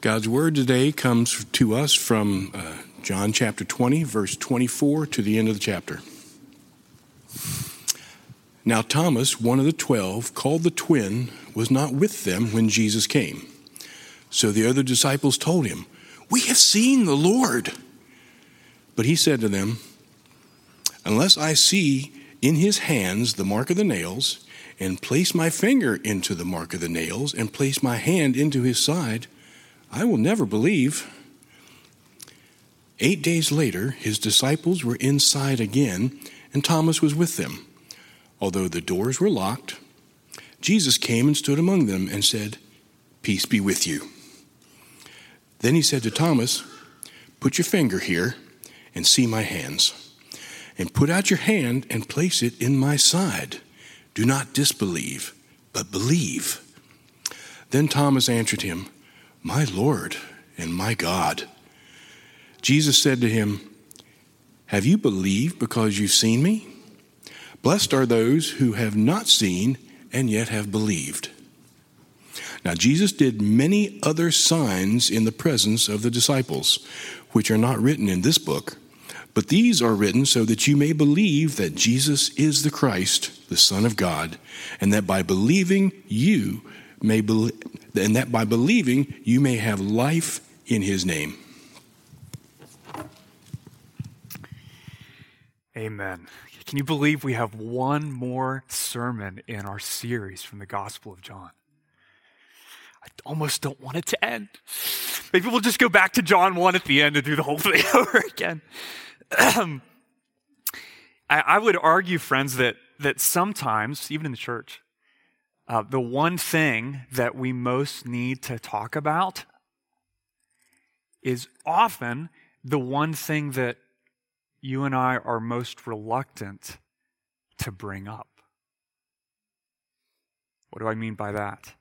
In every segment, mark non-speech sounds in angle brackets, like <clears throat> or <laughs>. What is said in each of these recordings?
God's word today comes to us from uh, John chapter 20, verse 24 to the end of the chapter. Now, Thomas, one of the twelve, called the twin, was not with them when Jesus came. So the other disciples told him, We have seen the Lord. But he said to them, Unless I see in his hands the mark of the nails, and place my finger into the mark of the nails, and place my hand into his side, I will never believe. Eight days later, his disciples were inside again, and Thomas was with them. Although the doors were locked, Jesus came and stood among them and said, Peace be with you. Then he said to Thomas, Put your finger here and see my hands, and put out your hand and place it in my side. Do not disbelieve, but believe. Then Thomas answered him, My Lord and my God. Jesus said to him, Have you believed because you've seen me? Blessed are those who have not seen and yet have believed. Now, Jesus did many other signs in the presence of the disciples, which are not written in this book, but these are written so that you may believe that Jesus is the Christ, the Son of God, and that by believing you may be- and that by believing you may have life in his name. Amen. Can you believe we have one more sermon in our series from the Gospel of John? I almost don't want it to end. Maybe we'll just go back to John 1 at the end and do the whole thing <laughs> over again. <clears throat> I, I, would argue, friends, that, that sometimes, even in the church, uh, the one thing that we most need to talk about is often the one thing that you and I are most reluctant to bring up. What do I mean by that?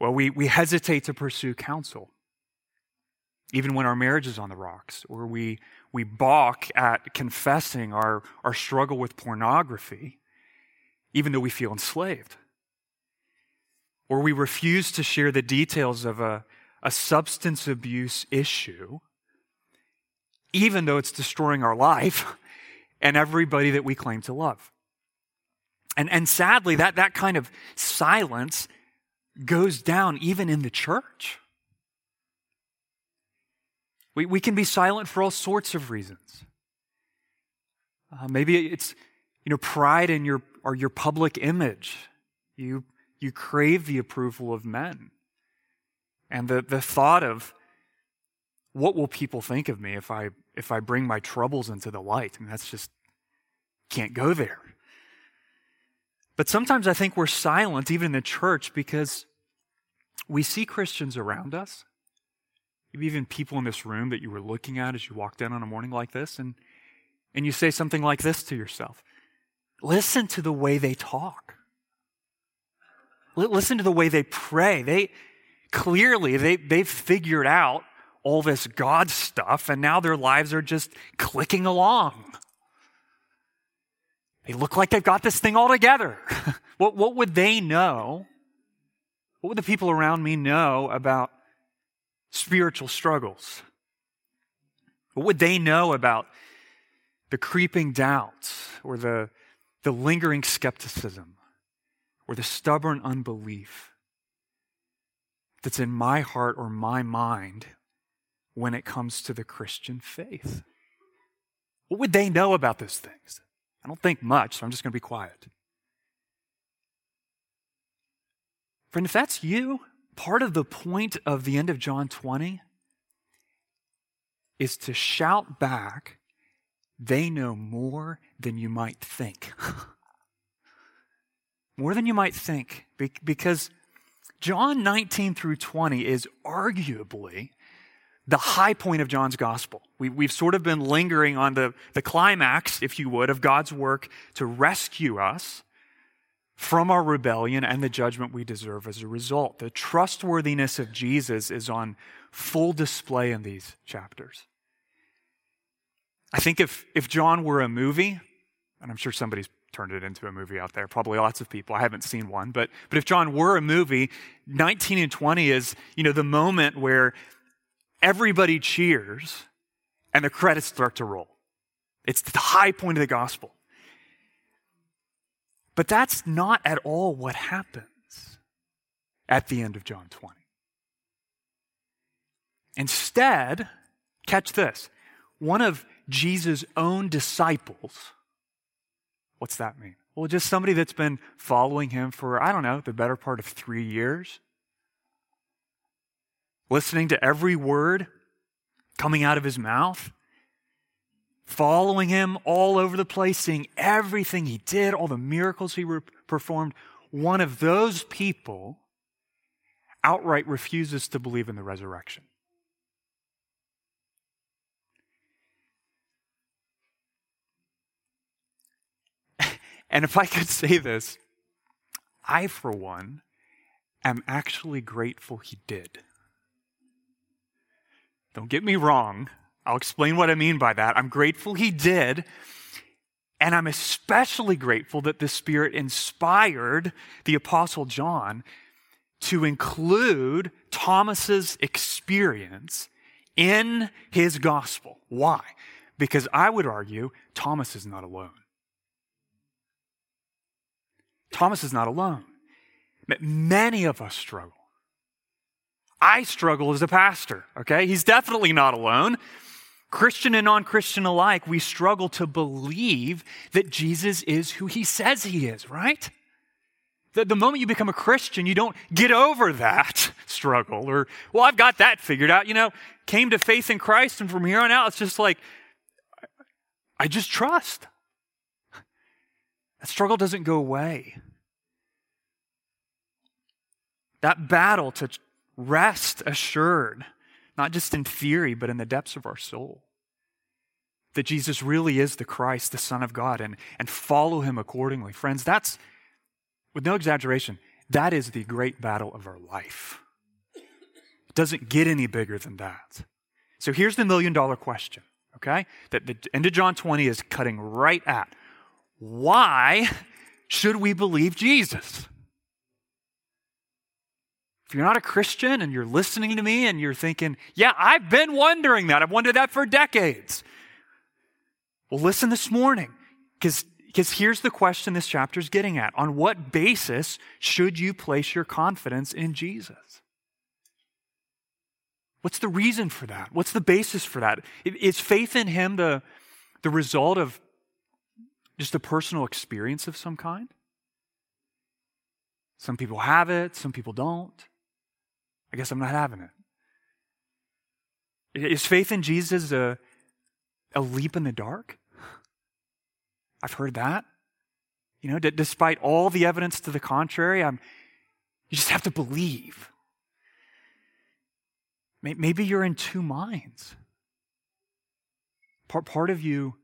Well, we, we hesitate to pursue counsel, even when our marriage is on the rocks, or we, we balk at confessing our, our struggle with pornography, even though we feel enslaved. Or we refuse to share the details of a, a substance abuse issue even though it's destroying our life <laughs> and everybody that we claim to love. And, and sadly, that, that kind of silence goes down even in the church. We, we can be silent for all sorts of reasons. Uh, maybe it's you know pride in your or your public image. You you crave the approval of men, and the the thought of what will people think of me if I if I bring my troubles into the light? I mean, that's just can't go there. But sometimes I think we're silent, even in the church, because we see Christians around us, maybe even people in this room that you were looking at as you walked in on a morning like this, and, and you say something like this to yourself Listen to the way they talk. Listen to the way they pray. They clearly they, they've figured out all this God stuff, and now their lives are just clicking along. They look like they've got this thing all together. <laughs> what, what would they know? What would the people around me know about spiritual struggles? What would they know about the creeping doubts or the, the lingering skepticism or the stubborn unbelief that's in my heart or my mind when it comes to the Christian faith? What would they know about those things? I don't think much, so I'm just going to be quiet. Friend, if that's you, part of the point of the end of John 20 is to shout back, they know more than you might think. <laughs> more than you might think. Because John 19 through 20 is arguably the high point of John's gospel. We, we've sort of been lingering on the, the climax, if you would, of God's work to rescue us from our rebellion and the judgment we deserve as a result. The trustworthiness of Jesus is on full display in these chapters. I think if, if John were a movie, and I'm sure somebody's turned it into a movie out there. Probably lots of people. I haven't seen one, but but if John were a movie, 19 and 20 is, you know, the moment where everybody cheers and the credits start to roll. It's the high point of the gospel. But that's not at all what happens at the end of John 20. Instead, catch this one of Jesus' own disciples. What's that mean? Well, just somebody that's been following him for, I don't know, the better part of three years, listening to every word coming out of his mouth, following him all over the place, seeing everything he did, all the miracles he performed. One of those people outright refuses to believe in the resurrection. And if I could say this, I, for one, am actually grateful he did. Don't get me wrong. I'll explain what I mean by that. I'm grateful he did. And I'm especially grateful that the Spirit inspired the Apostle John to include Thomas's experience in his gospel. Why? Because I would argue Thomas is not alone. Thomas is not alone. Many of us struggle. I struggle as a pastor, okay? He's definitely not alone. Christian and non Christian alike, we struggle to believe that Jesus is who he says he is, right? The, the moment you become a Christian, you don't get over that <laughs> struggle or, well, I've got that figured out. You know, came to faith in Christ, and from here on out, it's just like, I just trust. That struggle doesn't go away. That battle to rest assured, not just in theory, but in the depths of our soul. That Jesus really is the Christ, the Son of God, and, and follow him accordingly. Friends, that's, with no exaggeration, that is the great battle of our life. It doesn't get any bigger than that. So here's the million dollar question, okay? That the end of John 20 is cutting right at. Why should we believe Jesus? If you're not a Christian and you're listening to me and you're thinking, yeah, I've been wondering that. I've wondered that for decades. Well, listen this morning because here's the question this chapter is getting at. On what basis should you place your confidence in Jesus? What's the reason for that? What's the basis for that? Is faith in Him the, the result of just a personal experience of some kind? Some people have it, some people don't. I guess I'm not having it. Is faith in Jesus a, a leap in the dark? I've heard that. You know, d- despite all the evidence to the contrary, I'm, you just have to believe. Maybe you're in two minds. Part, part of you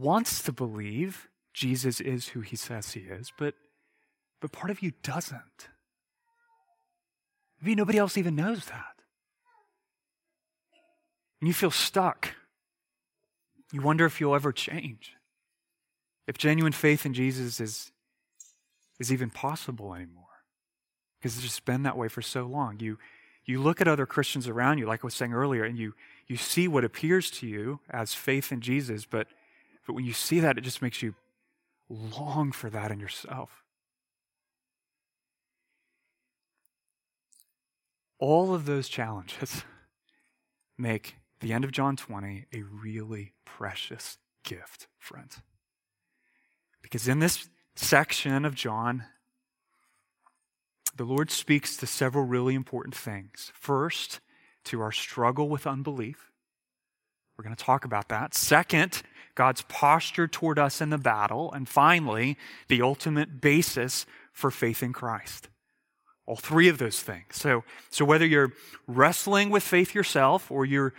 wants to believe Jesus is who he says he is, but, but part of you doesn't. Maybe nobody else even knows that. And you feel stuck. You wonder if you'll ever change. If genuine faith in Jesus is, is even possible anymore. Because it's just been that way for so long. You, you look at other Christians around you, like I was saying earlier, and you, you see what appears to you as faith in Jesus, but, but when you see that, it just makes you long for that in yourself. All of those challenges <laughs> make the end of John 20 a really precious gift, friends. Because in this section of John, the Lord speaks to several really important things. First, to our struggle with unbelief. We're going to talk about that. Second, God's posture toward us in the battle. And finally, the ultimate basis for faith in Christ. All three of those things. So, so whether you're wrestling with faith yourself or you're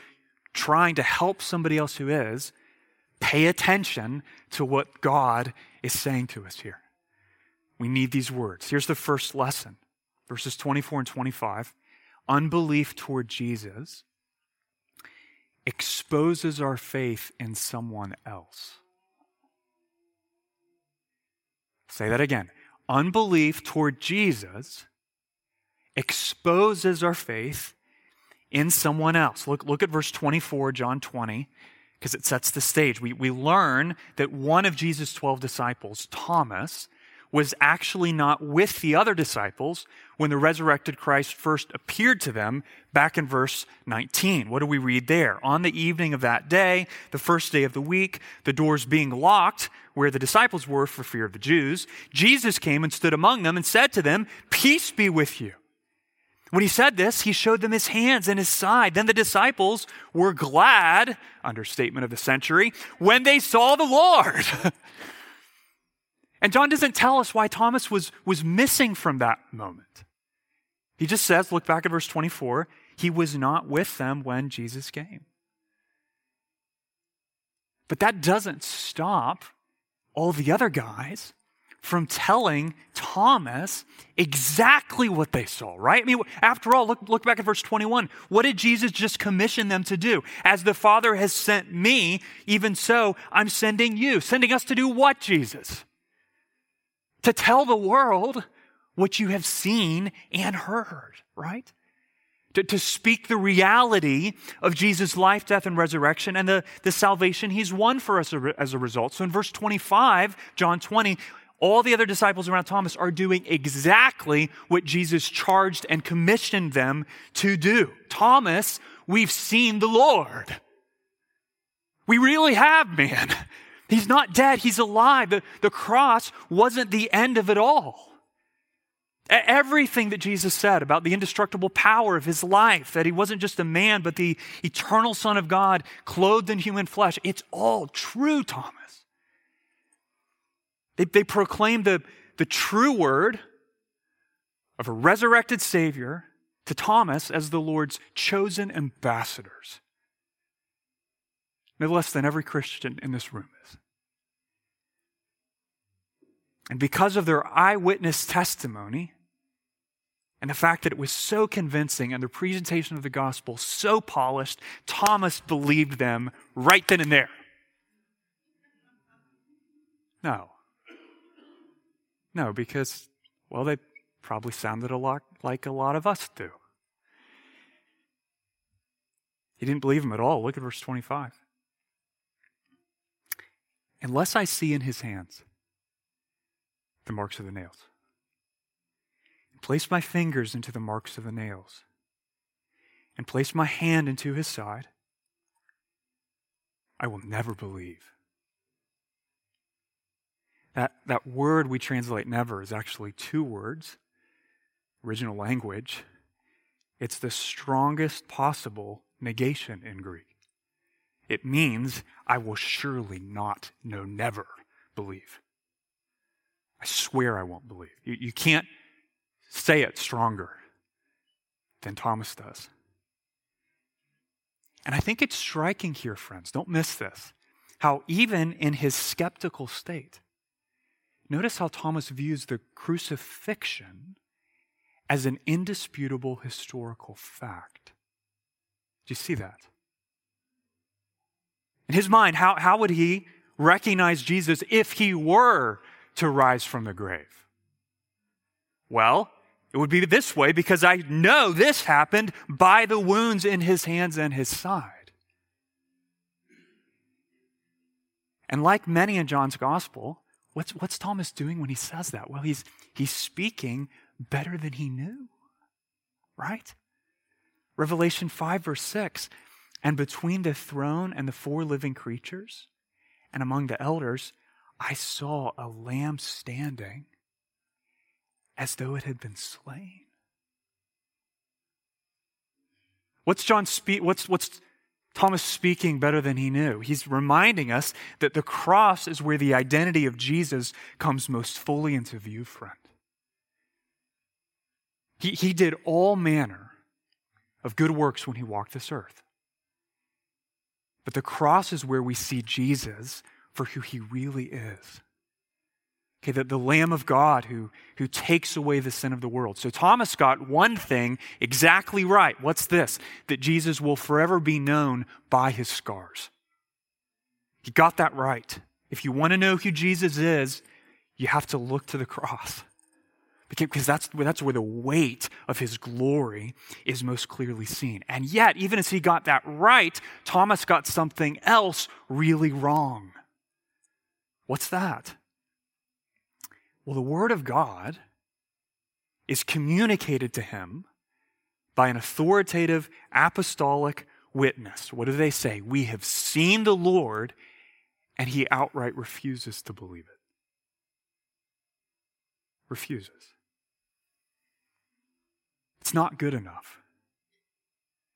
trying to help somebody else who is, pay attention to what God is saying to us here. We need these words. Here's the first lesson verses 24 and 25. Unbelief toward Jesus exposes our faith in someone else. say that again. Unbelief toward Jesus exposes our faith in someone else. Look, look at verse 24, John 20, because it sets the stage. We, we learn that one of Jesus' 12 disciples, Thomas, was actually not with the other disciples when the resurrected Christ first appeared to them back in verse 19. What do we read there? On the evening of that day, the first day of the week, the doors being locked where the disciples were for fear of the Jews, Jesus came and stood among them and said to them, Peace be with you. When he said this, he showed them his hands and his side. Then the disciples were glad, understatement of the century, when they saw the Lord. <laughs> And John doesn't tell us why Thomas was, was missing from that moment. He just says, look back at verse 24, he was not with them when Jesus came. But that doesn't stop all the other guys from telling Thomas exactly what they saw, right? I mean, after all, look, look back at verse 21. What did Jesus just commission them to do? As the Father has sent me, even so, I'm sending you. Sending us to do what, Jesus? To tell the world what you have seen and heard, right? To, to speak the reality of Jesus' life, death, and resurrection and the, the salvation he's won for us as a result. So in verse 25, John 20, all the other disciples around Thomas are doing exactly what Jesus charged and commissioned them to do. Thomas, we've seen the Lord. We really have, man. He's not dead, he's alive. The, the cross wasn't the end of it all. Everything that Jesus said about the indestructible power of his life, that he wasn't just a man, but the eternal Son of God clothed in human flesh, it's all true, Thomas. They, they proclaim the, the true word of a resurrected Savior to Thomas as the Lord's chosen ambassadors no less than every Christian in this room is. And because of their eyewitness testimony, and the fact that it was so convincing and the presentation of the gospel so polished, Thomas believed them right then and there. No. No, because, well, they probably sounded a lot like a lot of us do. He didn't believe him at all. Look at verse 25 unless I see in his hands the marks of the nails, and place my fingers into the marks of the nails, and place my hand into his side, I will never believe. That, that word we translate never is actually two words, original language. It's the strongest possible negation in Greek. It means I will surely not, no, never believe. I swear I won't believe. You, you can't say it stronger than Thomas does. And I think it's striking here, friends, don't miss this, how even in his skeptical state, notice how Thomas views the crucifixion as an indisputable historical fact. Do you see that? In his mind, how, how would he recognize Jesus if he were to rise from the grave? Well, it would be this way because I know this happened by the wounds in his hands and his side. And like many in John's gospel, what's, what's Thomas doing when he says that? Well, he's, he's speaking better than he knew, right? Revelation 5, verse 6 and between the throne and the four living creatures, and among the elders, I saw a lamb standing as though it had been slain. What's John? What's what's Thomas speaking better than he knew? He's reminding us that the cross is where the identity of Jesus comes most fully into view, friend. He, he did all manner of good works when he walked this earth. But the cross is where we see Jesus for who he really is. Okay, that the Lamb of God who, who takes away the sin of the world. So Thomas got one thing exactly right. What's this? That Jesus will forever be known by his scars. He got that right. If you want to know who Jesus is, you have to look to the cross because that's, that's where the weight of his glory is most clearly seen. And yet, even as he got that right, Thomas got something else really wrong. What's that? Well, the Word of God is communicated to him by an authoritative apostolic witness. What do they say? We have seen the Lord, and he outright refuses to believe it. Refuses. It's not good enough.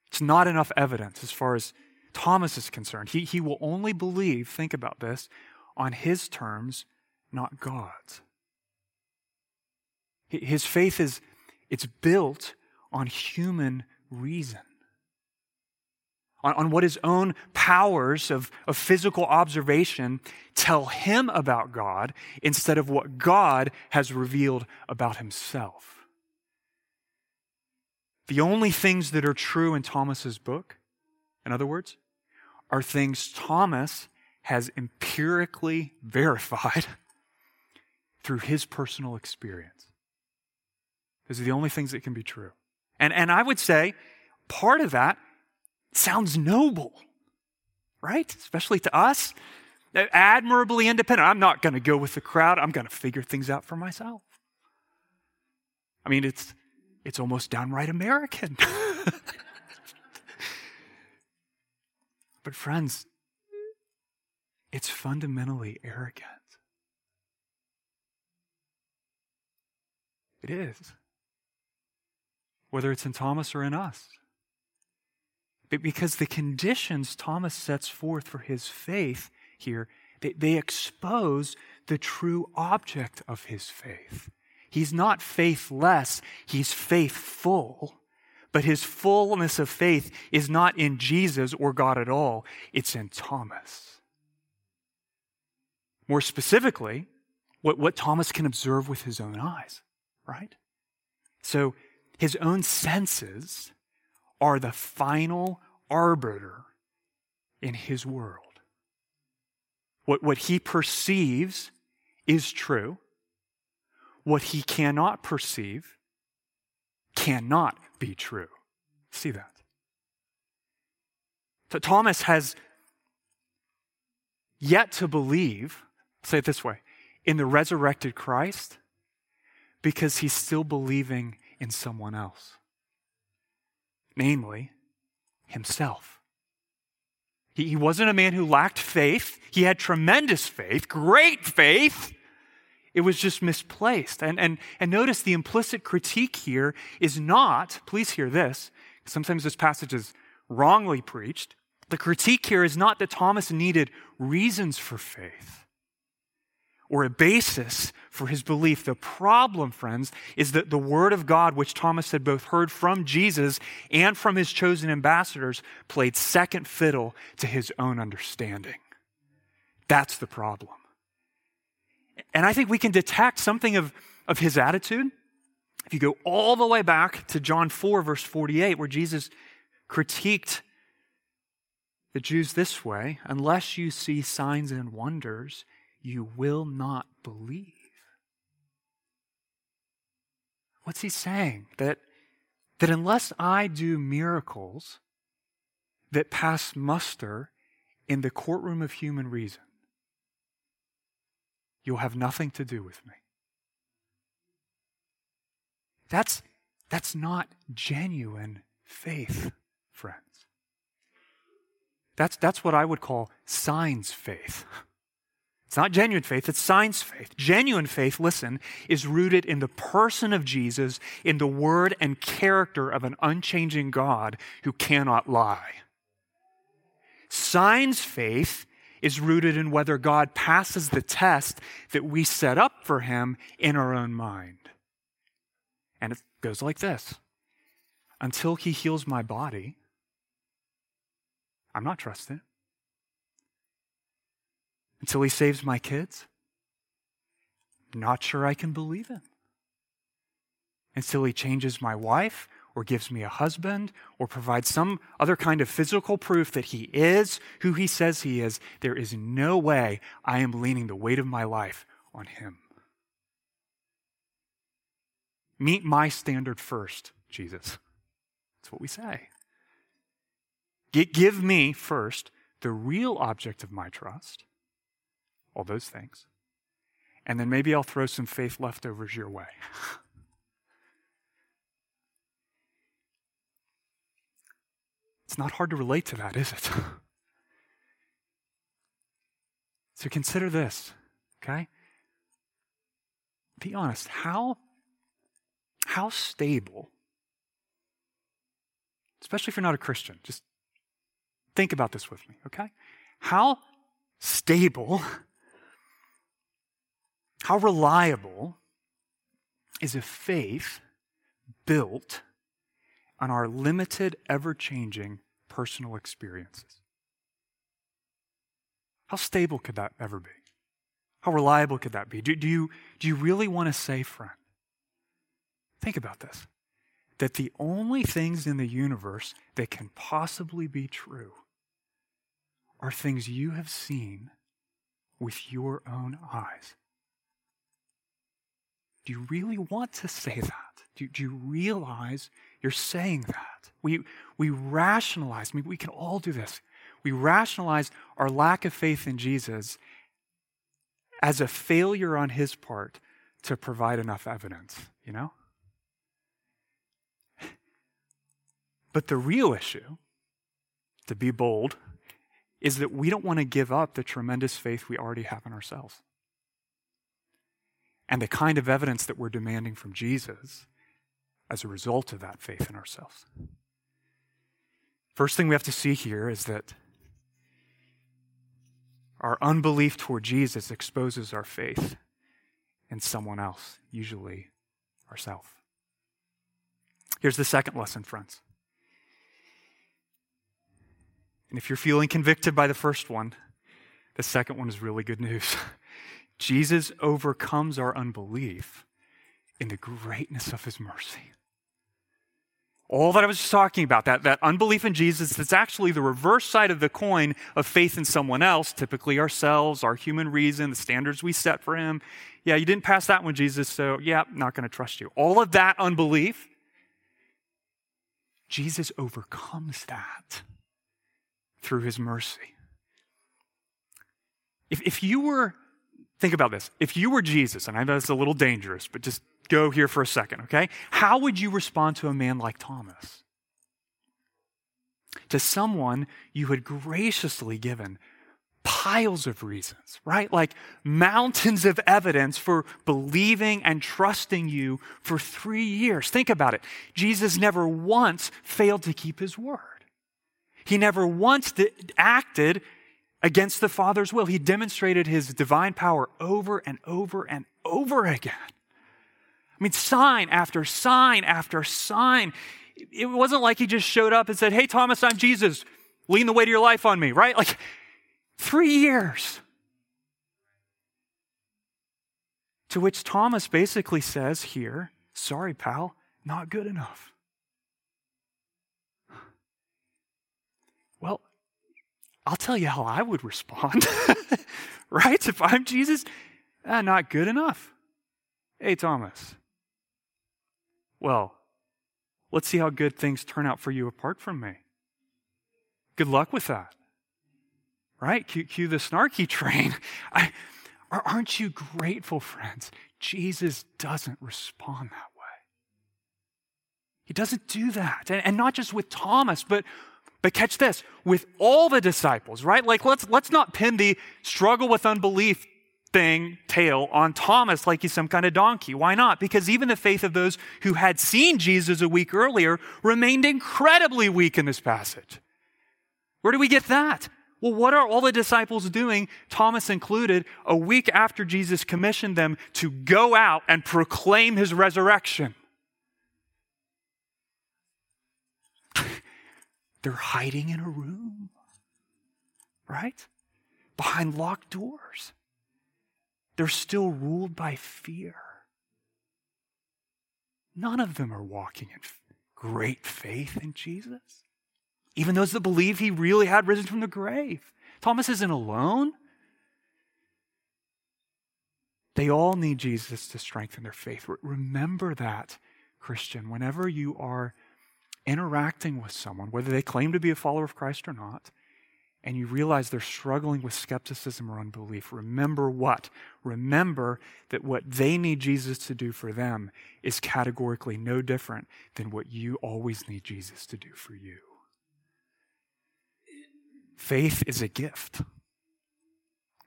It's not enough evidence as far as Thomas is concerned. He, he will only believe, think about this, on his terms, not God's. His faith is it's built on human reason. On, on what his own powers of, of physical observation tell him about God instead of what God has revealed about himself. The only things that are true in Thomas's book, in other words, are things Thomas has empirically verified <laughs> through his personal experience. Those are the only things that can be true. And, and I would say part of that sounds noble, right? Especially to us. Admirably independent. I'm not going to go with the crowd. I'm going to figure things out for myself. I mean, it's it's almost downright American. <laughs> but, friends, it's fundamentally arrogant. It is. Whether it's in Thomas or in us. But because the conditions Thomas sets forth for his faith here, they, they expose the true object of his faith. He's not faithless, he's faithful. But his fullness of faith is not in Jesus or God at all, it's in Thomas. More specifically, what, what Thomas can observe with his own eyes, right? So his own senses are the final arbiter in his world. What, what he perceives is true what he cannot perceive cannot be true. See that? So Thomas has yet to believe, say it this way, in the resurrected Christ because he's still believing in someone else, namely himself. He, he wasn't a man who lacked faith. He had tremendous faith, great faith, it was just misplaced. And, and, and notice the implicit critique here is not, please hear this, sometimes this passage is wrongly preached. The critique here is not that Thomas needed reasons for faith or a basis for his belief. The problem, friends, is that the word of God, which Thomas had both heard from Jesus and from his chosen ambassadors, played second fiddle to his own understanding. That's the problem. And I think we can detect something of, of his attitude. If you go all the way back to John 4, verse 48, where Jesus critiqued the Jews this way unless you see signs and wonders, you will not believe. What's he saying? That, that unless I do miracles that pass muster in the courtroom of human reason, you'll have nothing to do with me. That's, that's not genuine faith, friends. That's, that's what I would call signs faith. It's not genuine faith, it's signs faith. Genuine faith, listen, is rooted in the person of Jesus, in the word and character of an unchanging God who cannot lie. Signs faith is rooted in whether God passes the test that we set up for him in our own mind. And it goes like this Until he heals my body, I'm not trusting. Until he saves my kids, not sure I can believe him. Until he changes my wife or gives me a husband or provides some other kind of physical proof that he is who he says he is, there is no way I am leaning the weight of my life on him. Meet my standard first, Jesus. That's what we say. Give me first the real object of my trust, all those things, and then maybe I'll throw some faith leftovers your way. <laughs> It's not hard to relate to that, is it? <laughs> so consider this, okay? Be honest. How, how stable, especially if you're not a Christian, just think about this with me, okay? How stable, <laughs> how reliable is a faith built on our limited, ever changing personal experiences. How stable could that ever be? How reliable could that be? Do, do, you, do you really want to say, friend? Think about this that the only things in the universe that can possibly be true are things you have seen with your own eyes. Do you really want to say that? Do, do you realize you're saying that. We, we rationalize, I mean, we can all do this. We rationalize our lack of faith in Jesus as a failure on his part to provide enough evidence, you know? But the real issue, to be bold, is that we don't want to give up the tremendous faith we already have in ourselves. And the kind of evidence that we're demanding from Jesus as a result of that faith in ourselves. First thing we have to see here is that our unbelief toward Jesus exposes our faith in someone else, usually ourselves. Here's the second lesson, friends. And if you're feeling convicted by the first one, the second one is really good news. <laughs> Jesus overcomes our unbelief in the greatness of his mercy. All that I was just talking about, that, that unbelief in Jesus, that's actually the reverse side of the coin of faith in someone else, typically ourselves, our human reason, the standards we set for Him. Yeah, you didn't pass that one, Jesus, so yeah, not going to trust you. All of that unbelief, Jesus overcomes that through His mercy. If, if you were, think about this, if you were Jesus, and I know it's a little dangerous, but just go here for a second, okay? How would you respond to a man like Thomas? To someone you had graciously given piles of reasons, right? Like mountains of evidence for believing and trusting you for three years. Think about it. Jesus never once failed to keep his word. He never once acted against the Father's will. He demonstrated his divine power over and over and over again. I mean, sign after sign after sign. It wasn't like he just showed up and said, Hey, Thomas, I'm Jesus. Lean the weight of your life on me, right? Like three years. To which Thomas basically says here, Sorry, pal, not good enough. Well, I'll tell you how I would respond, <laughs> right? If I'm Jesus, ah, not good enough. Hey, Thomas, well, let's see how good things turn out for you apart from me. Good luck with that. Right? Cue, cue the snarky train. <laughs> I, aren't you grateful, friends? Jesus doesn't respond that way. He doesn't do that. And, and not just with Thomas, but but catch this, with all the disciples, right? Like let's let's not pin the struggle with unbelief thing, tail, on Thomas like he's some kind of donkey. Why not? Because even the faith of those who had seen Jesus a week earlier remained incredibly weak in this passage. Where do we get that? Well, what are all the disciples doing, Thomas included, a week after Jesus commissioned them to go out and proclaim his resurrection? They're hiding in a room, right? Behind locked doors. They're still ruled by fear. None of them are walking in great faith in Jesus. Even those that believe he really had risen from the grave. Thomas isn't alone. They all need Jesus to strengthen their faith. Remember that Christian, whenever you are interacting with someone, whether they claim to be a follower of Christ or not, and you realize they're struggling with skepticism or unbelief, remember what? Remember that what they need Jesus to do for them is categorically no different than what you always need Jesus to do for you. Faith is a gift,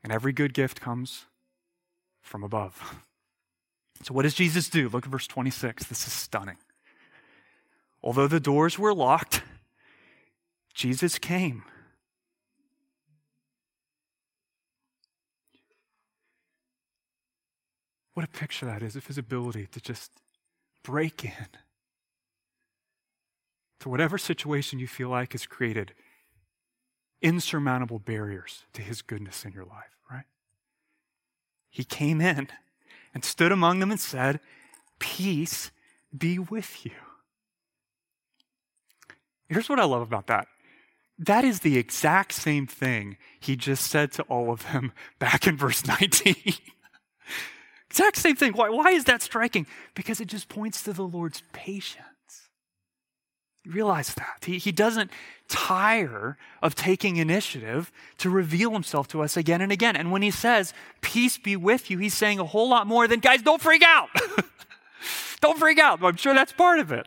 and every good gift comes from above. So, what does Jesus do? Look at verse 26. This is stunning. Although the doors were locked, Jesus came What a picture that is of his ability to just break in to whatever situation you feel like has created insurmountable barriers to his goodness in your life, right? He came in and stood among them and said, Peace be with you. Here's what I love about that. That is the exact same thing he just said to all of them <laughs> back in verse 19. <laughs> Exact same thing. Why, why is that striking? Because it just points to the Lord's patience. You realize that. He, he doesn't tire of taking initiative to reveal himself to us again and again. And when he says, Peace be with you, he's saying a whole lot more than, guys, don't freak out. <laughs> don't freak out. I'm sure that's part of it.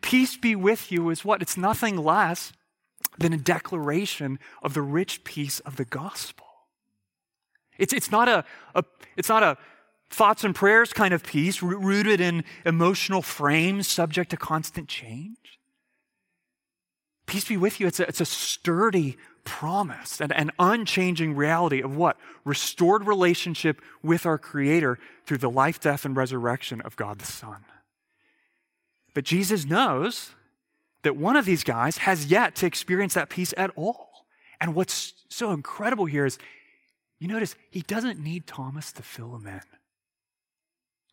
Peace be with you is what? It's nothing less than a declaration of the rich peace of the gospel. It's, it's, not a, a, it's not a thoughts and prayers kind of peace, rooted in emotional frames subject to constant change. Peace be with you. It's a, it's a sturdy promise and an unchanging reality of what? Restored relationship with our Creator through the life, death, and resurrection of God the Son. But Jesus knows that one of these guys has yet to experience that peace at all. And what's so incredible here is you notice he doesn't need Thomas to fill him in.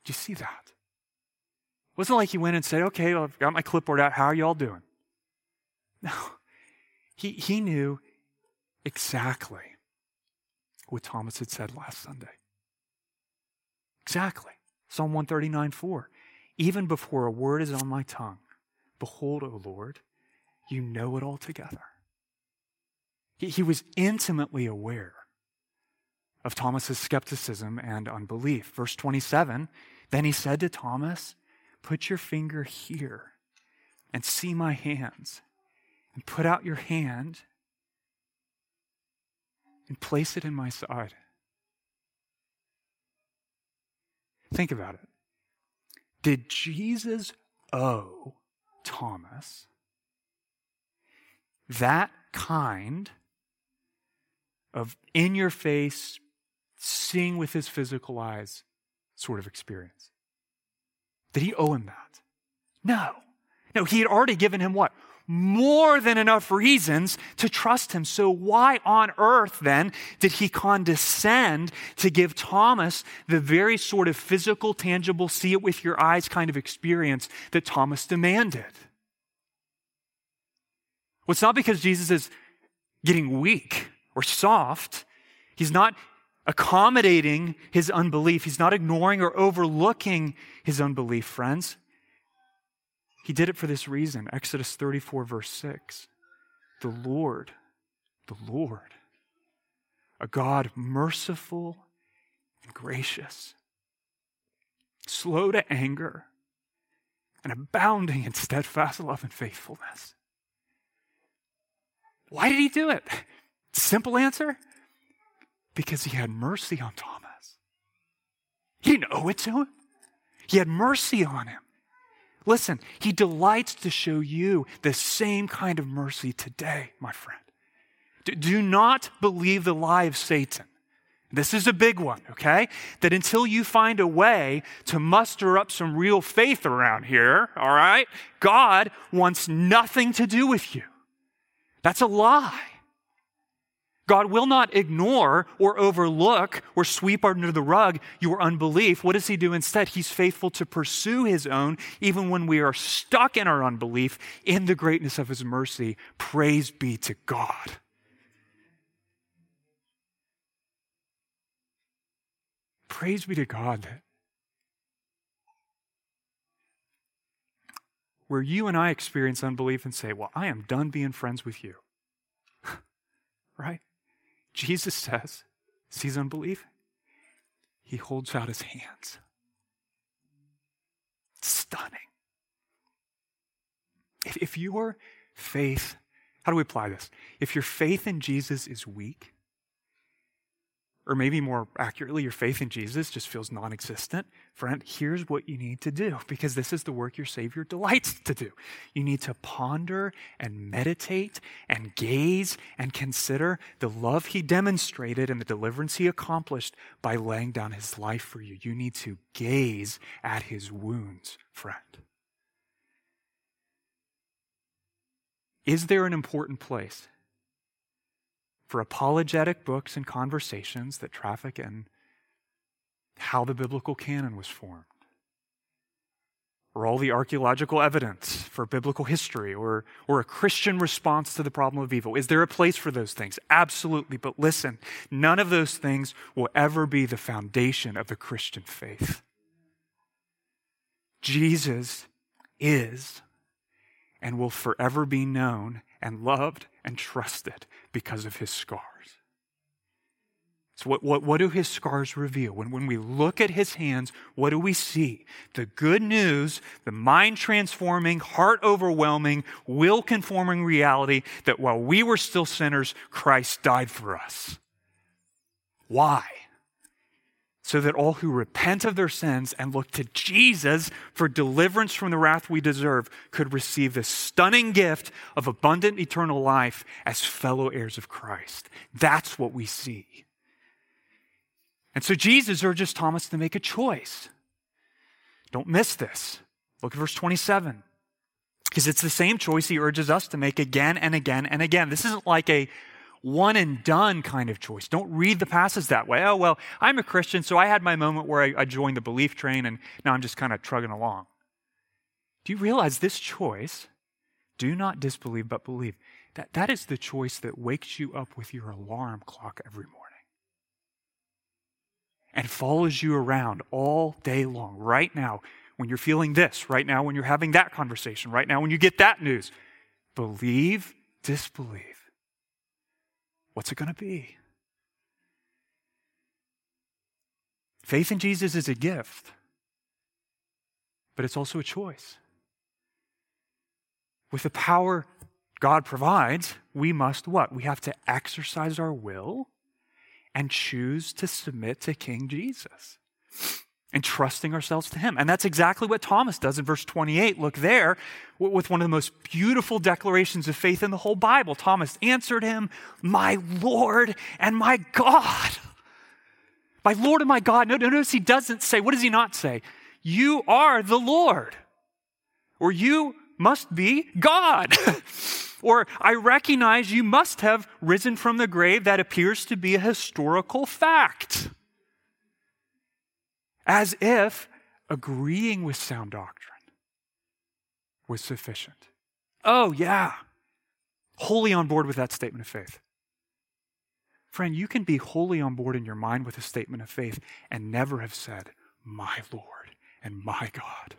Do you see that? It wasn't like he went and said, okay, well, I've got my clipboard out. How are y'all doing? <laughs> No. He, he knew exactly what Thomas had said last Sunday. Exactly. Psalm 139 4. Even before a word is on my tongue, behold, O Lord, you know it altogether. He, he was intimately aware of Thomas's skepticism and unbelief. Verse 27 Then he said to Thomas, Put your finger here and see my hands, and put out your hand and place it in my side. Think about it. Did Jesus owe Thomas that kind of in your face, seeing with his physical eyes sort of experience. Did he owe him that? No. No, he had already given him what? More than enough reasons to trust him. So, why on earth then did he condescend to give Thomas the very sort of physical, tangible, see it with your eyes kind of experience that Thomas demanded? Well, it's not because Jesus is getting weak or soft. He's not accommodating his unbelief. He's not ignoring or overlooking his unbelief, friends. He did it for this reason. Exodus 34, verse 6. The Lord, the Lord, a God merciful and gracious, slow to anger, and abounding in steadfast love and faithfulness. Why did he do it? Simple answer because he had mercy on Thomas. He didn't owe it to him, he had mercy on him. Listen, he delights to show you the same kind of mercy today, my friend. Do not believe the lie of Satan. This is a big one, okay? That until you find a way to muster up some real faith around here, all right, God wants nothing to do with you. That's a lie. God will not ignore or overlook or sweep under the rug your unbelief. What does He do instead? He's faithful to pursue His own, even when we are stuck in our unbelief, in the greatness of His mercy. Praise be to God. Praise be to God that where you and I experience unbelief and say, Well, I am done being friends with you. <laughs> right? Jesus says, sees unbelief, he holds out his hands. Stunning. If, if your faith, how do we apply this? If your faith in Jesus is weak, or maybe more accurately, your faith in Jesus just feels non existent, friend, here's what you need to do because this is the work your Savior delights to do. You need to ponder and meditate and gaze and consider the love He demonstrated and the deliverance He accomplished by laying down His life for you. You need to gaze at His wounds, friend. Is there an important place for apologetic books and conversations that traffic in how the biblical canon was formed, or all the archaeological evidence for biblical history, or, or a Christian response to the problem of evil. Is there a place for those things? Absolutely. But listen, none of those things will ever be the foundation of the Christian faith. Jesus is and will forever be known and loved and trusted because of his scars. So, what, what, what do his scars reveal? When, when we look at his hands, what do we see? The good news, the mind transforming, heart overwhelming, will conforming reality that while we were still sinners, Christ died for us. Why? So that all who repent of their sins and look to Jesus for deliverance from the wrath we deserve could receive the stunning gift of abundant eternal life as fellow heirs of Christ. That's what we see. And so Jesus urges Thomas to make a choice. Don't miss this. Look at verse 27. Because it's the same choice he urges us to make again and again and again. This isn't like a one and done kind of choice. Don't read the passage that way. Oh, well, I'm a Christian, so I had my moment where I, I joined the belief train and now I'm just kind of trugging along. Do you realize this choice, do not disbelieve but believe, that, that is the choice that wakes you up with your alarm clock every morning and follows you around all day long, right now, when you're feeling this, right now, when you're having that conversation, right now, when you get that news. Believe, disbelieve. What's it going to be? Faith in Jesus is a gift, but it's also a choice. With the power God provides, we must what? We have to exercise our will and choose to submit to King Jesus and trusting ourselves to Him. And that's exactly what Thomas does in verse 28. Look there with one of the most beautiful declarations of faith in the whole Bible. Thomas answered him, My Lord and my God. My Lord and my God. No, notice he doesn't say, what does he not say? You are the Lord. Or you must be God. <laughs> or I recognize you must have risen from the grave. That appears to be a historical fact as if agreeing with sound doctrine was sufficient. Oh, yeah. Wholly on board with that statement of faith. Friend, you can be wholly on board in your mind with a statement of faith and never have said, My Lord and my God.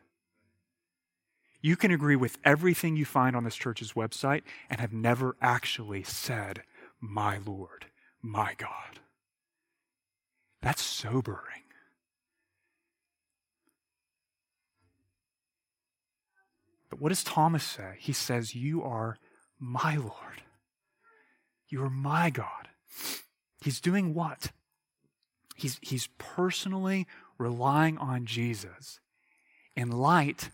You can agree with everything you find on this church's website and have never actually said, My Lord, my God. That's sobering. But what does Thomas say? He says, You are my Lord. You are my God. He's doing what? He's, he's personally relying on Jesus in light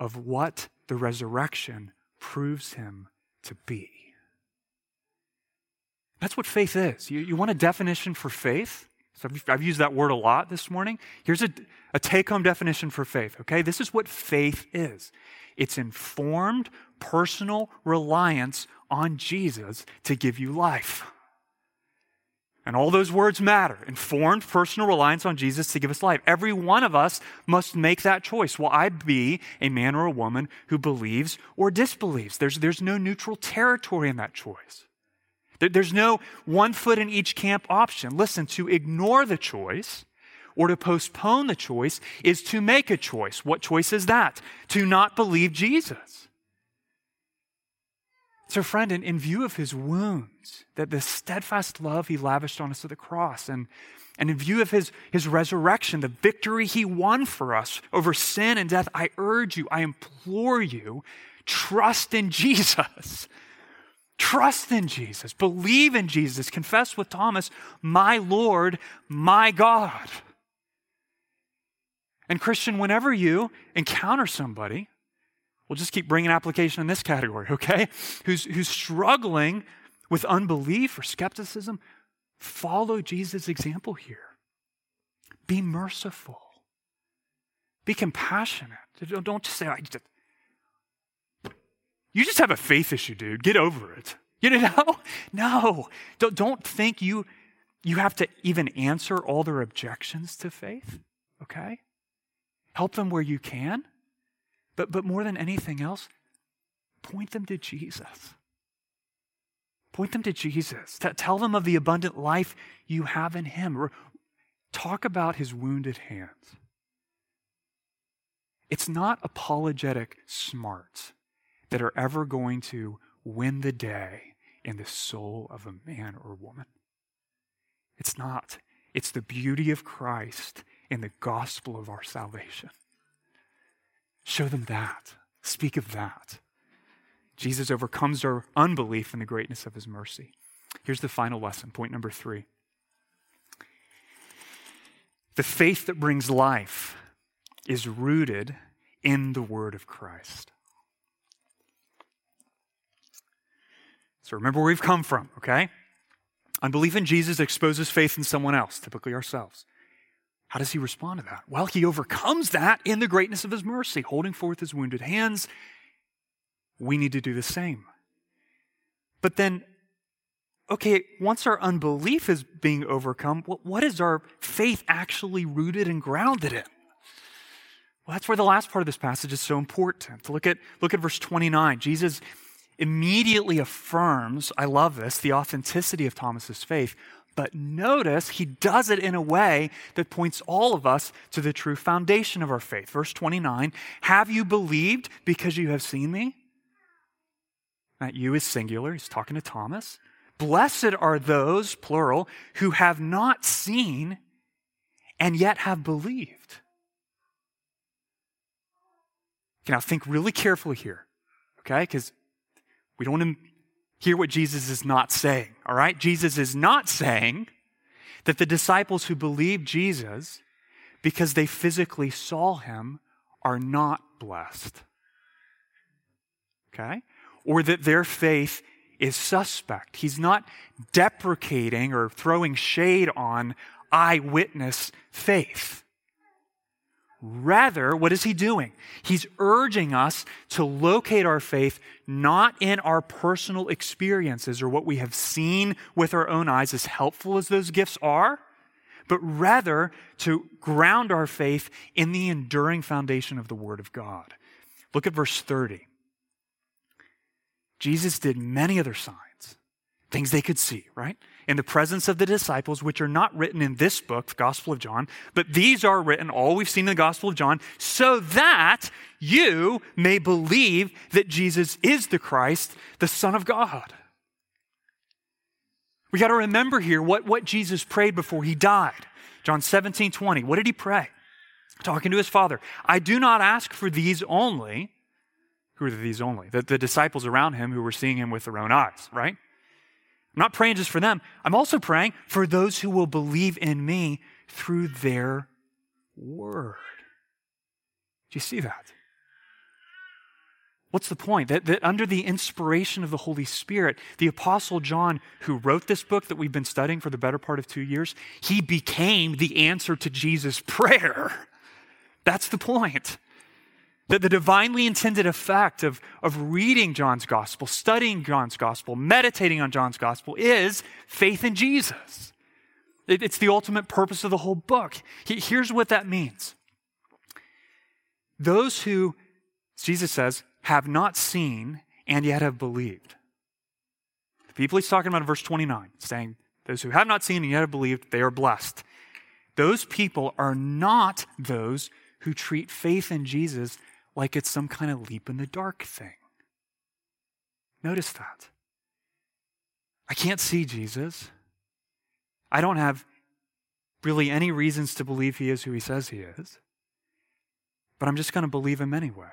of what the resurrection proves him to be. That's what faith is. You, you want a definition for faith? So I've, I've used that word a lot this morning. Here's a, a take home definition for faith, okay? This is what faith is it's informed personal reliance on Jesus to give you life. And all those words matter. Informed personal reliance on Jesus to give us life. Every one of us must make that choice. Will I be a man or a woman who believes or disbelieves? There's, there's no neutral territory in that choice. There, there's no one foot in each camp option. Listen, to ignore the choice or to postpone the choice is to make a choice. What choice is that? To not believe Jesus. So, friend, in, in view of his wounds, that the steadfast love he lavished on us at the cross, and, and in view of his, his resurrection, the victory he won for us over sin and death, I urge you, I implore you, trust in Jesus. Trust in Jesus. Believe in Jesus. Confess with Thomas, my Lord, my God. And, Christian, whenever you encounter somebody We'll just keep bringing application in this category, okay? Who's, who's struggling with unbelief or skepticism. Follow Jesus' example here. Be merciful. Be compassionate. Don't just say, I just, you just have a faith issue, dude. Get over it. You know? <laughs> No. Don't, don't think you, you have to even answer all their objections to faith, okay? Help them where you can. But, but more than anything else, point them to Jesus. Point them to Jesus. Tell them of the abundant life you have in Him. talk about His wounded hands. It's not apologetic smarts that are ever going to win the day in the soul of a man or woman. It's not. It's the beauty of Christ in the gospel of our salvation. Show them that. Speak of that. Jesus overcomes our unbelief in the greatness of his mercy. Here's the final lesson, point number three. The faith that brings life is rooted in the word of Christ. So remember where we've come from, okay? Unbelief in Jesus exposes faith in someone else, typically ourselves. How does he respond to that? Well, he overcomes that in the greatness of his mercy, holding forth his wounded hands. We need to do the same. But then, okay, once our unbelief is being overcome, what is our faith actually rooted and grounded in? Well, that's where the last part of this passage is so important. Look at, look at verse 29. Jesus immediately affirms, I love this, the authenticity of Thomas's faith but notice he does it in a way that points all of us to the true foundation of our faith. Verse 29 Have you believed because you have seen me? That you is singular. He's talking to Thomas. Blessed are those, plural, who have not seen and yet have believed. Okay, now think really carefully here, okay? Because we don't want to hear what Jesus is not saying, all right? Jesus is not saying that the disciples who believe Jesus because they physically saw him are not blessed. Okay? Or that their faith is suspect. He's not deprecating or throwing shade on eyewitness faith. Rather, what is he doing? He's urging us to locate our faith not in our personal experiences or what we have seen with our own eyes, as helpful as those gifts are, but rather to ground our faith in the enduring foundation of the Word of God. Look at verse 30. Jesus did many other signs, things they could see, right? In the presence of the disciples, which are not written in this book, the Gospel of John, but these are written, all we've seen in the Gospel of John, so that you may believe that Jesus is the Christ, the Son of God. We got to remember here what, what Jesus prayed before he died. John 17, 20. What did he pray? Talking to his father. I do not ask for these only. Who are these only? The, the disciples around him who were seeing him with their own eyes, right? I'm not praying just for them. I'm also praying for those who will believe in me through their word. Do you see that? What's the point? That, that under the inspiration of the Holy Spirit, the Apostle John, who wrote this book that we've been studying for the better part of two years, he became the answer to Jesus' prayer. That's the point. That the divinely intended effect of, of reading John's gospel, studying John's gospel, meditating on John's gospel is faith in Jesus. It, it's the ultimate purpose of the whole book. Here's what that means those who, Jesus says, have not seen and yet have believed. The people he's talking about in verse 29, saying, Those who have not seen and yet have believed, they are blessed. those people are not those who treat faith in Jesus like it's some kind of leap in the dark thing. Notice that. I can't see Jesus. I don't have really any reasons to believe he is who he says he is, but I'm just going to believe him anyway.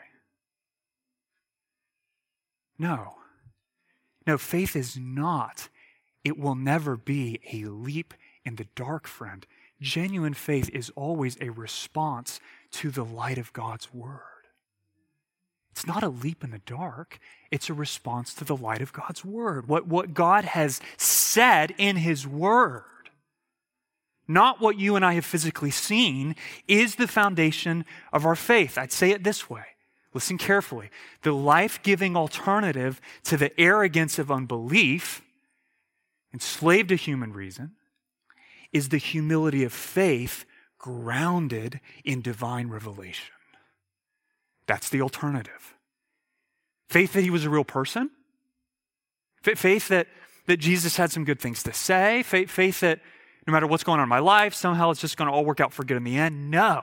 No. No, faith is not, it will never be a leap in the dark, friend. Genuine faith is always a response to the light of God's word. It's not a leap in the dark. It's a response to the light of God's word. What, what God has said in his word, not what you and I have physically seen, is the foundation of our faith. I'd say it this way. Listen carefully. The life giving alternative to the arrogance of unbelief, enslaved to human reason, is the humility of faith grounded in divine revelation. That's the alternative. Faith that he was a real person. Faith that, that Jesus had some good things to say. Faith, faith that no matter what's going on in my life, somehow it's just going to all work out for good in the end. No.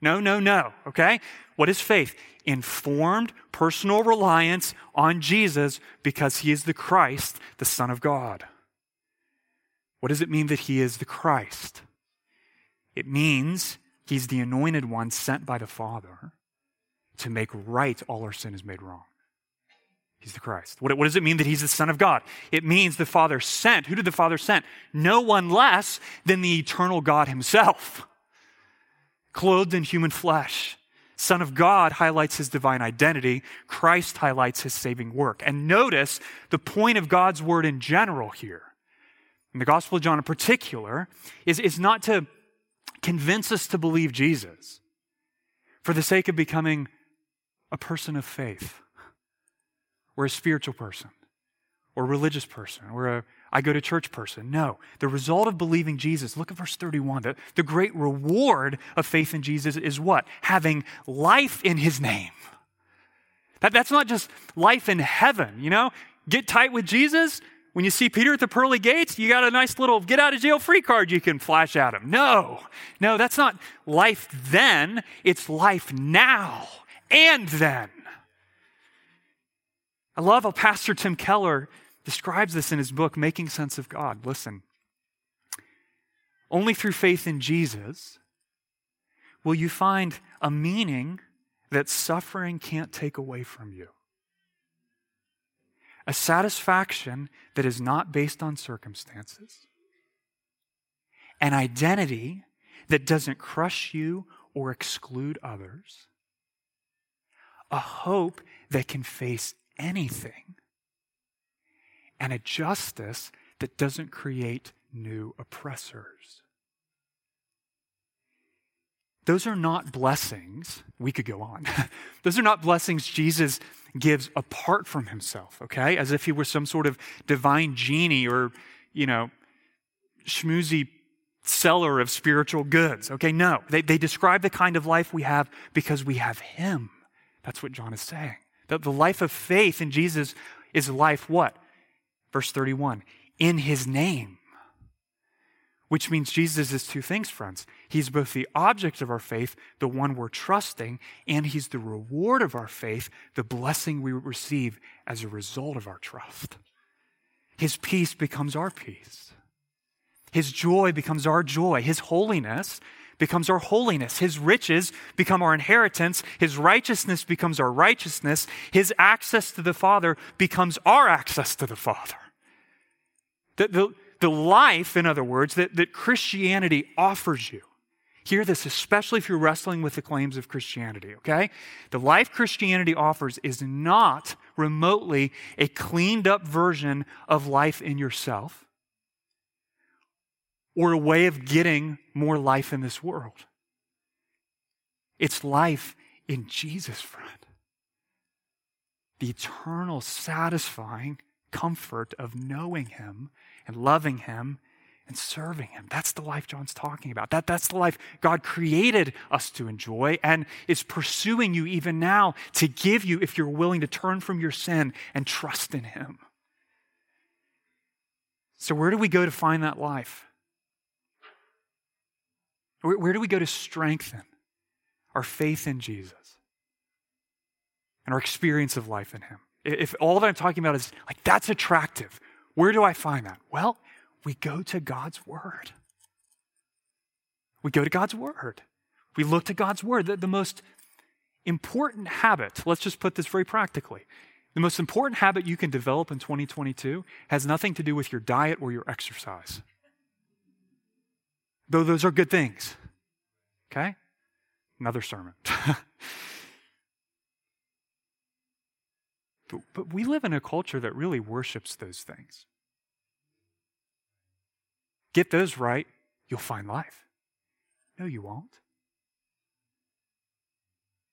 No, no, no. Okay? What is faith? Informed personal reliance on Jesus because he is the Christ, the Son of God. What does it mean that he is the Christ? It means he's the anointed one sent by the Father to make right all our sin is made wrong. He's the Christ. What, what, does it mean that he's the Son of God? It means the Father sent. Who did the Father send? No one less than the eternal God himself, clothed in human flesh. Son of God highlights his divine identity. Christ highlights his saving work. And notice the point of God's word in general here, in the Gospel of John in particular, is, is not to convince us to believe Jesus for the sake of becoming a person of faith or a spiritual person or a religious person or a I go to church person. No. The result of believing Jesus, look at verse 31. The, the great reward of faith in Jesus is what? Having life in his name. That, that's not just life in heaven, you know? Get tight with Jesus. When you see Peter at the pearly gates, you got a nice little get out of jail free card you can flash at him. No, no, that's not life then. It's life now and then. I love how Pastor Tim Keller describes this in his book, Making Sense of God. Listen. Only through faith in Jesus will you find a meaning that suffering can't take away from you. A satisfaction that is not based on circumstances. An identity that doesn't crush you or exclude others a hope that can face anything, and a justice that doesn't create new oppressors. Those are not blessings. We could go on. <laughs> Those are not blessings Jesus gives apart from himself, okay? As if he were some sort of divine genie or, you know, schmoozy seller of spiritual goods, okay? No, they, they describe the kind of life we have because we have him. That's what John is saying. That the life of faith in Jesus is life what? Verse 31 in his name. Which means Jesus is two things, friends. He's both the object of our faith, the one we're trusting, and he's the reward of our faith, the blessing we receive as a result of our trust. His peace becomes our peace. His joy becomes our joy. His holiness becomes our holiness. His riches become our inheritance. His righteousness becomes our righteousness. His access to the Father becomes our access to the Father. The, the, the life, in other words, that, that Christianity offers you. Hear this, especially if you're wrestling with the claims of Christianity, okay? The life Christianity offers is not remotely a cleaned up version of life in yourself or a way of getting more life in this world. It's life in Jesus, friend. The eternal, satisfying comfort of knowing Him and loving Him and serving Him. That's the life John's talking about. That, that's the life God created us to enjoy and is pursuing you even now to give you if you're willing to turn from your sin and trust in Him. So, where do we go to find that life? Where, where do we go to strengthen our faith in Jesus and our experience of life in Him? If all that I'm talking about is like, that's attractive, where do I find that? Well, we go to God's Word. We go to God's Word. We look to God's Word. The, the most important habit, let's just put this very practically, the most important habit you can develop in 2022 has nothing to do with your diet or your exercise. Though those are good things. Okay? Another sermon. <laughs> but, but we live in a culture that really worships those things. Get those right, you'll find life. No, you won't.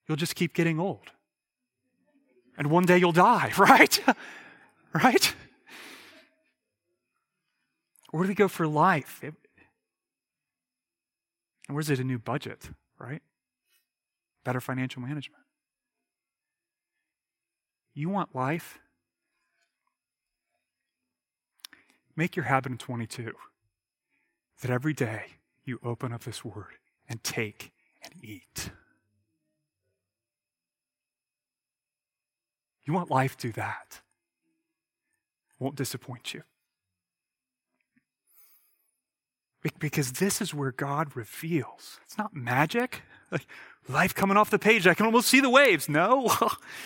You'll just keep getting old. And one day you'll die, <laughs> right? right? Where do we go for life? It, and where's it a new budget, right? Better financial management. You want life? Make your habit in 22 that every day you open up this word and take and eat. You want life, do that. Won't disappoint you. Because this is where God reveals. It's not magic. Like life coming off the page, I can almost see the waves. No.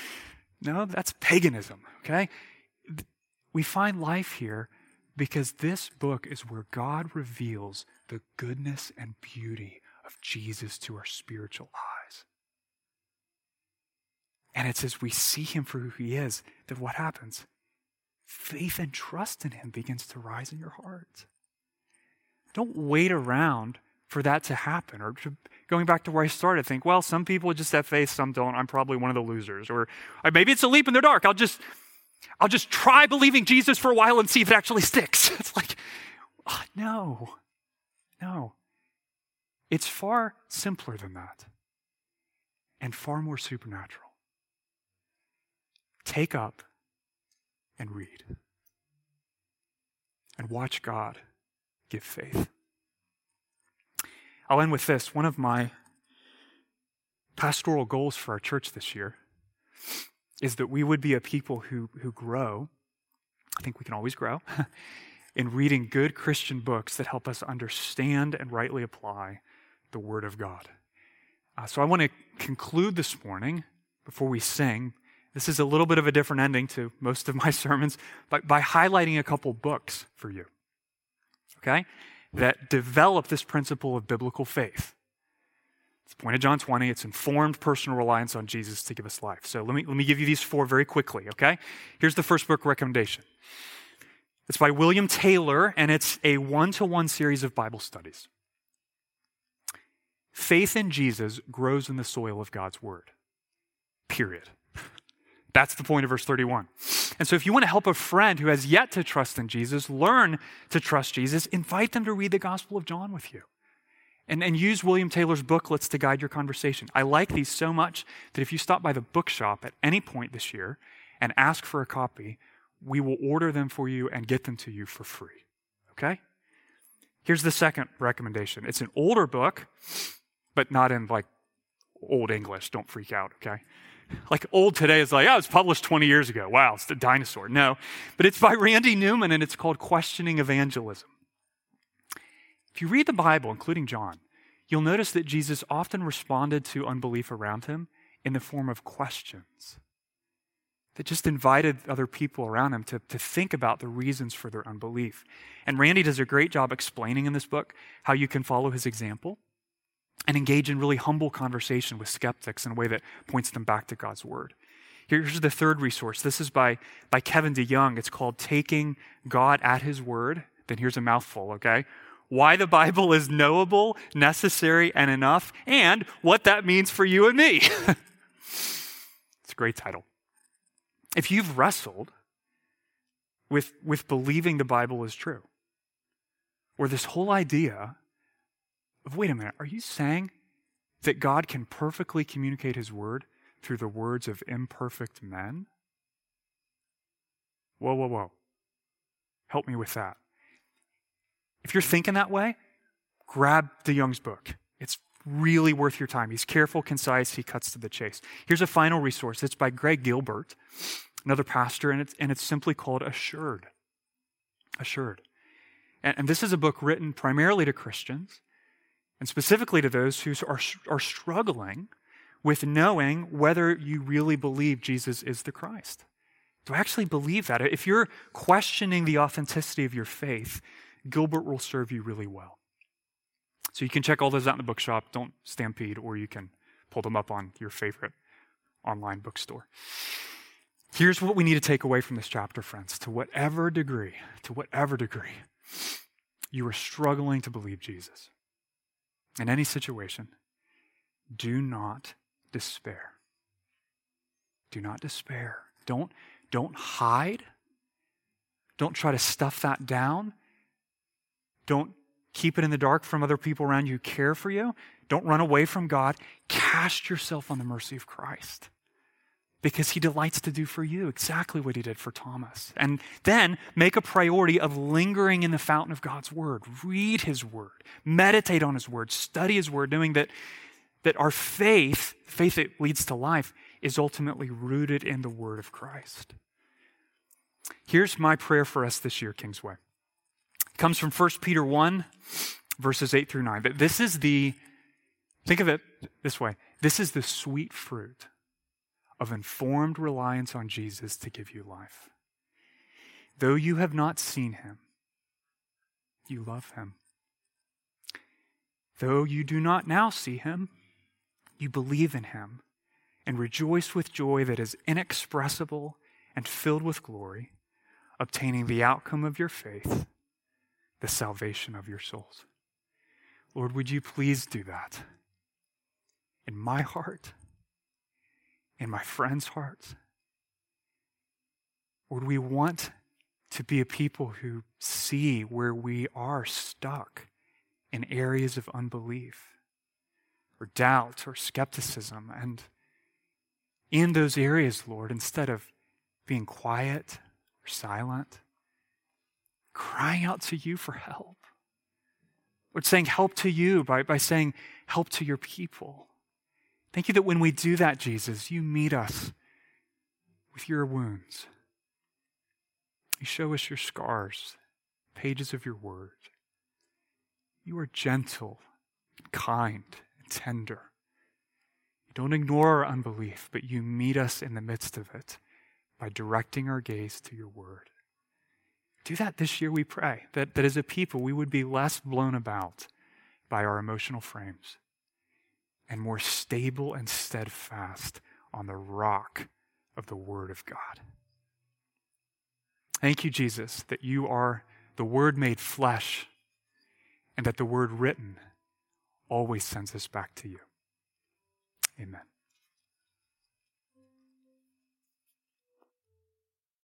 <laughs> no, that's paganism, okay? We find life here because this book is where God reveals the goodness and beauty of Jesus to our spiritual eyes. And it's as we see him for who he is that what happens? Faith and trust in him begins to rise in your heart. Don't wait around for that to happen. Or to, going back to where I started, think, well, some people just have faith, some don't. I'm probably one of the losers. Or uh, maybe it's a leap in the dark. I'll just I'll just try believing Jesus for a while and see if it actually sticks. <laughs> It's like, oh, no, no. It's far simpler than that and far more supernatural. Take up and read and watch God give faith. I'll end with this. One of my pastoral goals for our church this year is that we would be a people who, who grow. I think we can always grow <laughs> in reading good Christian books that help us understand and rightly apply the Word of God. Uh, so I want to conclude this morning before we sing. This is a little bit of a different ending to most of my <laughs> sermons, but by highlighting a couple books for you, okay, that develop this principle of biblical faith. It's the point of John 20. It's informed personal reliance on Jesus to give us life. So let me, let me give you these four very quickly, okay? Here's the first book recommendation. It's by William Taylor, and it's a one to one series of Bible studies. Faith in Jesus grows in the soil of God's Word. Period. That's the point of verse 31. And so, if you want to help a friend who has yet to trust in Jesus learn to trust Jesus, invite them to read the Gospel of John with you and, and use William Taylor's booklets to guide your conversation. I like these so much that if you stop by the bookshop at any point this year and ask for a copy, we will order them for you and get them to you for free. Okay? Here's the second recommendation it's an older book, but not in like old English. Don't freak out, okay? Like old today is like, oh, it's published 20 years ago. Wow, it's a dinosaur. No, but it's by Randy Newman and it's called Questioning Evangelism. If you read the Bible, including John, you'll notice that Jesus often responded to unbelief around him in the form of questions that just invited other people around him to, to think about the reasons for their unbelief. And Randy does a great job explaining in this book how you can follow his example and engage in really humble conversation with skeptics in a way that points them back to God's word. Here's the third resource. This is by, by Kevin DeYoung. It's called Taking God at His Word. Then here's a mouthful, okay? why the Bible is knowable, necessary, and enough, and what that means for you and me. <laughs> it's a great title. If you've wrestled with, with believing the Bible is true, or this whole idea wait a minute, are you saying that God can perfectly communicate his word through the words of imperfect men? Whoa, whoa, whoa. Help me with that. If you're thinking that way, grab the DeYoung's book. It's really worth your time. He's careful, concise, he cuts to the chase. Here's a final resource. It's by Greg Gilbert, another pastor, and it's, and it's simply called Assured. Assured. And, and this is a book written primarily to Christians, and specifically to those who are, are struggling with knowing whether you really believe Jesus is the Christ. Do I actually believe that? If you're questioning the authenticity of your faith, Gilbert will serve you really well. So you can check all those out in the bookshop. Don't stampede, or you can pull them up on your favorite online bookstore. Here's what we need to take away from this chapter, friends. To whatever degree, to whatever degree you are struggling to believe Jesus in any situation, do not despair. Do not despair. Don't, don't hide. Don't try to stuff that down. Don't keep it in the dark from other people around you who care for you. Don't run away from God. Cast yourself on the mercy of Christ because he delights to do for you exactly what he did for Thomas. And then make a priority of lingering in the fountain of God's word. Read his word, meditate on his word, study his word, knowing that, that our faith, faith that leads to life, is ultimately rooted in the word of Christ. Here's my prayer for us this year, Kingsway. It comes from 1 Peter 1, verses 8 through 9. That this is the, think of it this way this is the sweet fruit of informed reliance on Jesus to give you life. Though you have not seen him, you love him. Though you do not now see him, you believe in him and rejoice with joy that is inexpressible and filled with glory, obtaining the outcome of your faith, the salvation of your souls. Lord, would you please do that in my heart in my friends' hearts? Would we want to be a people who see where we are stuck in areas of unbelief or doubt or skepticism? And in those areas, Lord, instead of being quiet or silent, crying out to you for help. Lord, saying help to you by, by saying help to your people. Thank you that when we do that, Jesus, you meet us with your wounds. You show us your scars, pages of your word. You are gentle, kind, and tender. You don't ignore our unbelief, but you meet us in the midst of it by directing our gaze to your word. Do that this year, we pray, that, that as a people we would be less blown about by our emotional frames and more stable and steadfast on the rock of the Word of God. Thank you, Jesus, that you are the Word made flesh and that the Word written always sends us back to you. Amen.